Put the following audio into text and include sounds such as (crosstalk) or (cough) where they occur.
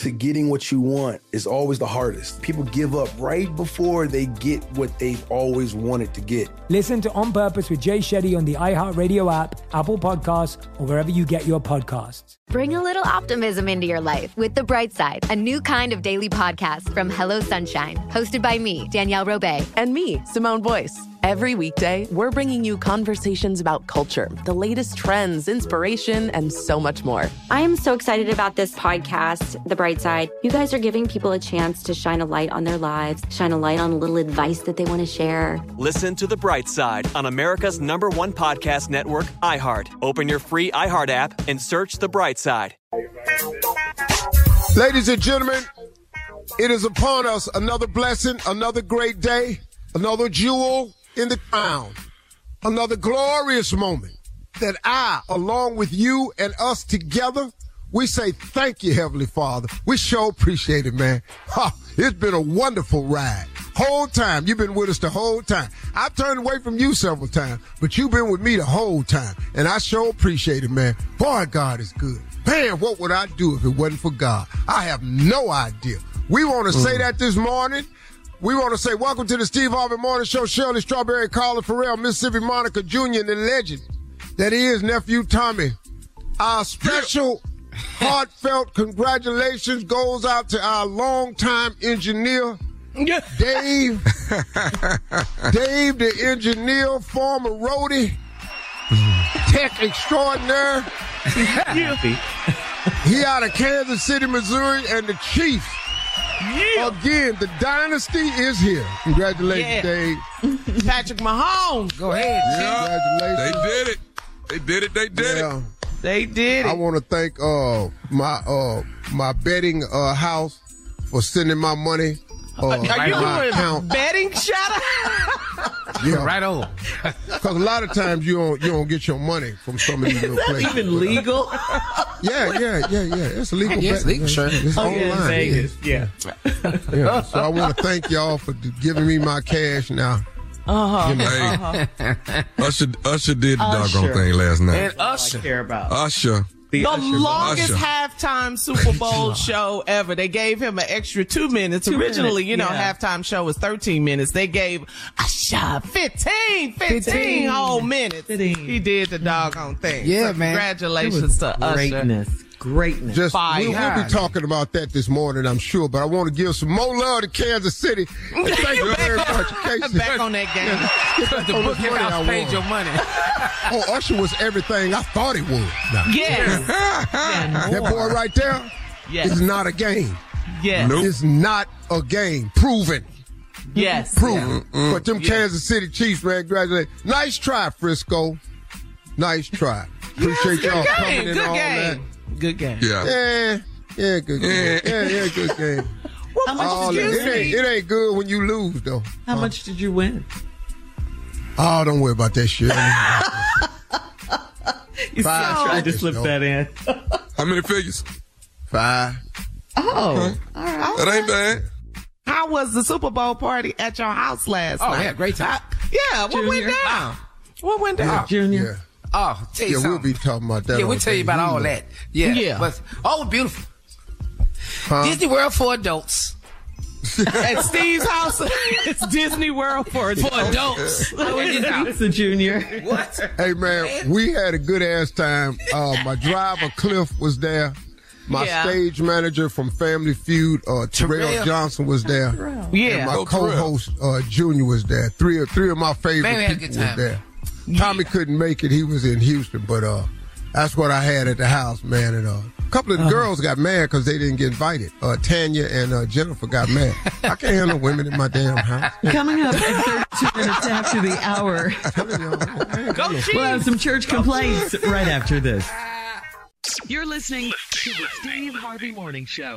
to getting what you want is always the hardest. People give up right before they get what they've always wanted to get. Listen to On Purpose with Jay Shetty on the iHeartRadio app, Apple Podcasts, or wherever you get your podcasts. Bring a little optimism into your life with The Bright Side, a new kind of daily podcast from Hello Sunshine, hosted by me, Danielle Robay, and me, Simone Boyce. Every weekday, we're bringing you conversations about culture, the latest trends, inspiration, and so much more. I am so excited about this podcast, The Bright Side. You guys are giving people a chance to shine a light on their lives, shine a light on a little advice that they want to share. Listen to The Bright Side on America's number one podcast network, iHeart. Open your free iHeart app and search The Bright Side. Ladies and gentlemen, it is upon us another blessing, another great day, another jewel in the crown, another glorious moment that I, along with you and us together, we say thank you, Heavenly Father. We sure appreciate it, man. Ha, it's been a wonderful ride. Whole time. You've been with us the whole time. I've turned away from you several times, but you've been with me the whole time. And I sure appreciate it, man. Boy, God is good. Man, what would I do if it wasn't for God? I have no idea. We want to mm. say that this morning. We want to say welcome to the Steve Harvey Morning Show. Shirley Strawberry, Carla Ferrell, Mississippi Monica Jr., and the legend that is nephew Tommy. Our special heartfelt congratulations goes out to our longtime engineer, Dave. (laughs) Dave, the engineer, former roadie, tech extraordinaire. he out of Kansas City, Missouri, and the Chiefs. Yeah. Again, the dynasty is here. Congratulations, yeah. Dave. Patrick Mahomes. Go ahead. Yeah. Congratulations. They did it. They did it. They did yeah. it. They did it. I want to thank uh, my uh, my betting uh, house for sending my money. Uh, Are you doing account. betting shout (laughs) out? Yeah, right on. (laughs) Because a lot of times you don't you don't get your money from some of these little places. Even legal? (laughs) yeah, yeah, yeah, yeah. It's legal. Yeah, it's legal, sure. It's oh, online. Yeah, Vegas. Yeah. yeah. So I want to thank y'all for giving me my cash now. Uh-huh. Hey, uh-huh. Usher, Usher did the Usher. doggone thing last night. And Usher. I care about. Usher. The, the longest Usher. halftime Super Bowl show ever. They gave him an extra two minutes. Two Originally, minutes. you know, yeah. halftime show was 13 minutes. They gave Usher 15, 15, 15. whole minutes. 15. He did the doggone thing. Yeah, so man. Congratulations to greatness. Usher greatness. Just we'll, we'll, be talking about that this morning, I'm sure. But I want to give some more love to Kansas City. And (laughs) thank you very much. Casey. Back on that game. the book house paid your money. (laughs) oh, Usher was everything I thought he was. No. Yes. yeah, that boy right there yes. is not a game. Yes. Nope. It's not a game. Proven. Yes. Proven. Yeah. Mm-hmm. But them yeah. Kansas City Chiefs, man, congratulations. Nice try, Frisco. Nice try. Appreciate yes, y'all game. coming good and all game. that. Good game. Yeah. Yeah. Yeah, good game. Yeah, yeah, good game. (laughs) How much did you it, ain't, it ain't good when you lose, though. How uh, much did you win? Oh, don't worry about that shit. (laughs) you Five. So tried to slip no. that in. (laughs) How many figures? Five. Oh, all right. That ain't bad. How was the Super Bowl party at your house last oh, night? Oh, yeah, great time. yeah, what went down? What went down? Junior. Yeah. Oh, tell you yeah, something. we'll be talking about that. Yeah, we'll tell you about all that. Yeah. Yeah. But, oh, beautiful. Huh? Disney World for adults. (laughs) At Steve's house, it's Disney World for For adults. Oh, it is a junior. What? Hey man, we had a good ass time. Uh, my driver Cliff was there. My Yeah. stage manager from Family Feud, uh, Terrell Terrell. Johnson was there. Yeah. And my Oh, co-host uh, Junior was there. Three of three of my favorite Man, we had a people were there. Tommy couldn't make it; he was in Houston, but uh, that's what I had at the house, man. And uh, a couple of the girls got mad because they didn't get invited. Uh, Tanya and uh, Jennifer got mad. I can't handle women in my damn house. Coming up at 32 minutes after the hour, Telling y'all, man, I ain't got no- we'll have some church complaints right after this. You're listening to the Steve Harvey Morning Show.